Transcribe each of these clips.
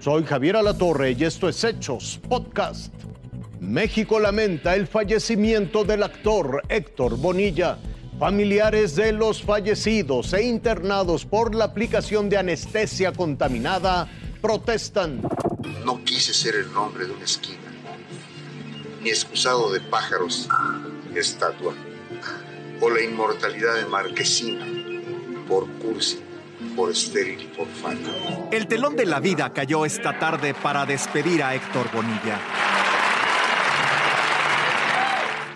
Soy Javier Alatorre y esto es Hechos Podcast. México lamenta el fallecimiento del actor Héctor Bonilla. Familiares de los fallecidos e internados por la aplicación de anestesia contaminada protestan. No quise ser el nombre de una esquina, ni excusado de pájaros, estatua, o la inmortalidad de Marquesina, por cursi, por estéril, por falta. El telón de la vida cayó esta tarde para despedir a Héctor Bonilla.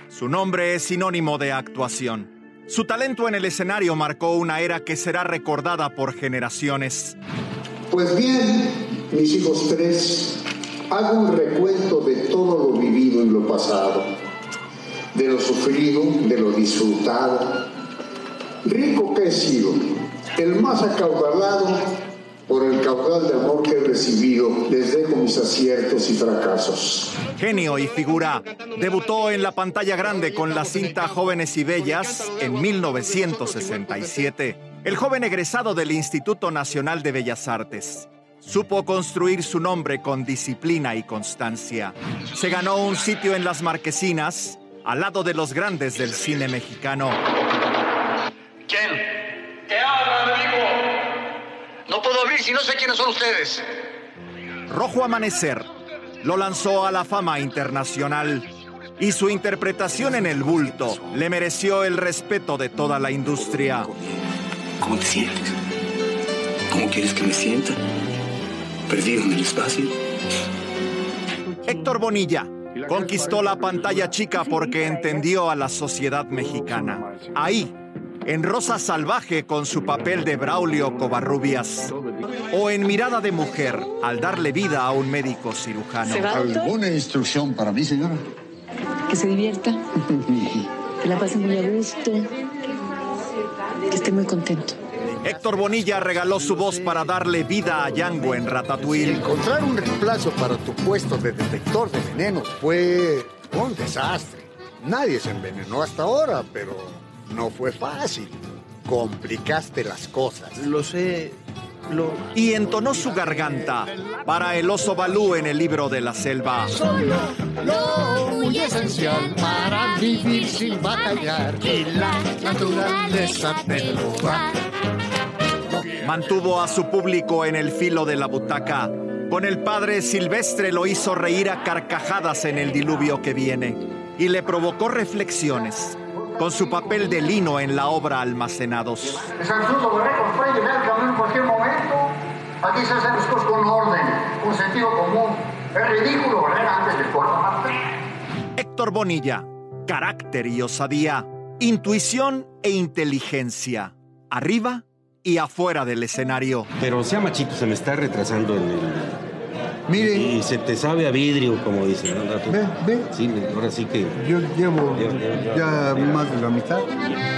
Su nombre es sinónimo de actuación. Su talento en el escenario marcó una era que será recordada por generaciones. Pues bien, mis hijos tres, hago un recuento de todo lo vivido en lo pasado, de lo sufrido, de lo disfrutado. Rico que he sido, el más acaudalado por el caudal de amor que he recibido, les dejo mis aciertos y fracasos. Genio y figura, debutó en la pantalla grande con la cinta Jóvenes y Bellas en 1967. El joven egresado del Instituto Nacional de Bellas Artes. Supo construir su nombre con disciplina y constancia. Se ganó un sitio en las marquesinas, al lado de los grandes del cine mexicano. Si no sé quiénes son ustedes. Rojo Amanecer lo lanzó a la fama internacional y su interpretación en el bulto le mereció el respeto de toda la industria. ¿Cómo te sientes? ¿Cómo quieres que me sienta? ¿Perdido en el espacio? Héctor Bonilla conquistó la pantalla chica porque entendió a la sociedad mexicana. Ahí, en Rosa Salvaje con su papel de Braulio Covarrubias. O en Mirada de Mujer, al darle vida a un médico cirujano. ¿Alguna instrucción para mí, señora? Que se divierta, que la pase muy a gusto, que esté muy contento. Héctor Bonilla regaló su voz para darle vida a Yango en Ratatouille. Encontrar un reemplazo para tu puesto de detector de venenos fue un desastre. Nadie se envenenó hasta ahora, pero no fue fácil. Complicaste las cosas. Lo sé. Y entonó su garganta para el oso Balú en el libro de la selva. Solo lo muy esencial para vivir sin batallar y la naturaleza. Mantuvo a su público en el filo de la butaca. Con el padre Silvestre lo hizo reír a carcajadas en el diluvio que viene y le provocó reflexiones con su papel de lino en la obra Almacenados. Es absurdo, Borrego, puede llegar el camión en cualquier momento. Aquí se hacen las cosas con orden, con sentido común. Es ridículo barrer antes de forma Héctor Bonilla, carácter y osadía, intuición e inteligencia, arriba y afuera del escenario. Pero sea machito, se me está retrasando en el... Mire. Y se te sabe a vidrio, como dicen. ¿no? Ve, ve. Sí, ahora sí que... Yo llevo ya más de la mitad.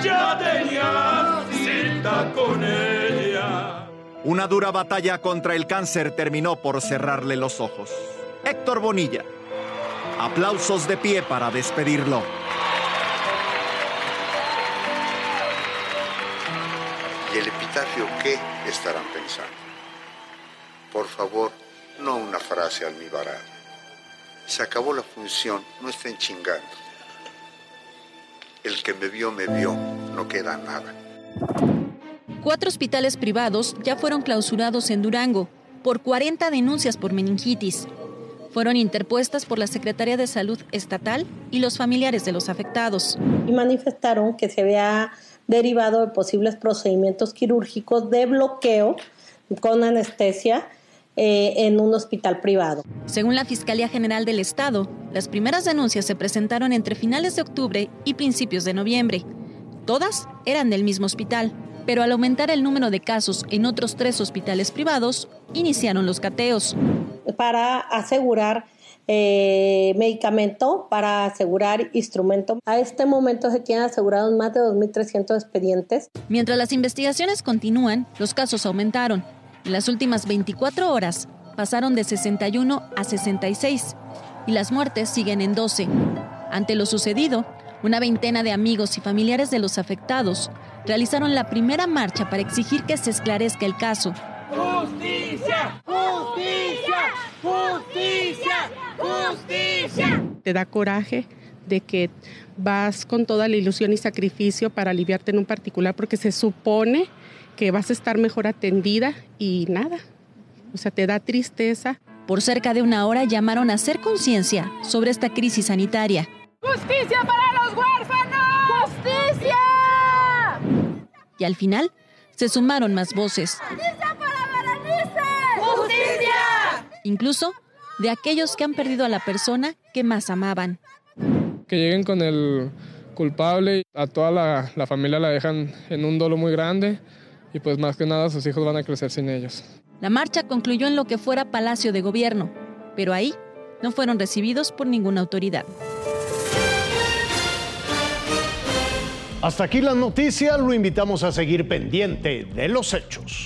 Ya tenía cita con ella. Una dura batalla contra el cáncer terminó por cerrarle los ojos. Héctor Bonilla. Aplausos de pie para despedirlo. ¿Y el epitafio qué estarán pensando? Por favor, no una frase almibarada. Se acabó la función, no estén chingando. El que me vio, me vio, no queda nada. Cuatro hospitales privados ya fueron clausurados en Durango por 40 denuncias por meningitis. Fueron interpuestas por la Secretaría de Salud Estatal y los familiares de los afectados. Y manifestaron que se había derivado de posibles procedimientos quirúrgicos de bloqueo con anestesia eh, en un hospital privado. Según la Fiscalía General del Estado, las primeras denuncias se presentaron entre finales de octubre y principios de noviembre. Todas eran del mismo hospital, pero al aumentar el número de casos en otros tres hospitales privados, iniciaron los cateos. Para asegurar eh, medicamento, para asegurar instrumento. A este momento se tienen asegurados más de 2.300 expedientes. Mientras las investigaciones continúan, los casos aumentaron. En las últimas 24 horas pasaron de 61 a 66 y las muertes siguen en 12. Ante lo sucedido, una veintena de amigos y familiares de los afectados realizaron la primera marcha para exigir que se esclarezca el caso. ¡Justicia! ¡Justicia! ¡Justicia! ¡Justicia! Te da coraje de que vas con toda la ilusión y sacrificio para aliviarte en un particular porque se supone que vas a estar mejor atendida y nada. O sea, te da tristeza. Por cerca de una hora llamaron a hacer conciencia sobre esta crisis sanitaria. ¡Justicia para los huérfanos! ¡Justicia! Y al final se sumaron más voces. ¡Justicia para Berenice! ¡Justicia! Incluso de aquellos que han perdido a la persona que más amaban. Que lleguen con el culpable, a toda la, la familia la dejan en un dolo muy grande y pues más que nada sus hijos van a crecer sin ellos. La marcha concluyó en lo que fuera Palacio de Gobierno, pero ahí no fueron recibidos por ninguna autoridad. Hasta aquí la noticia, lo invitamos a seguir pendiente de los hechos.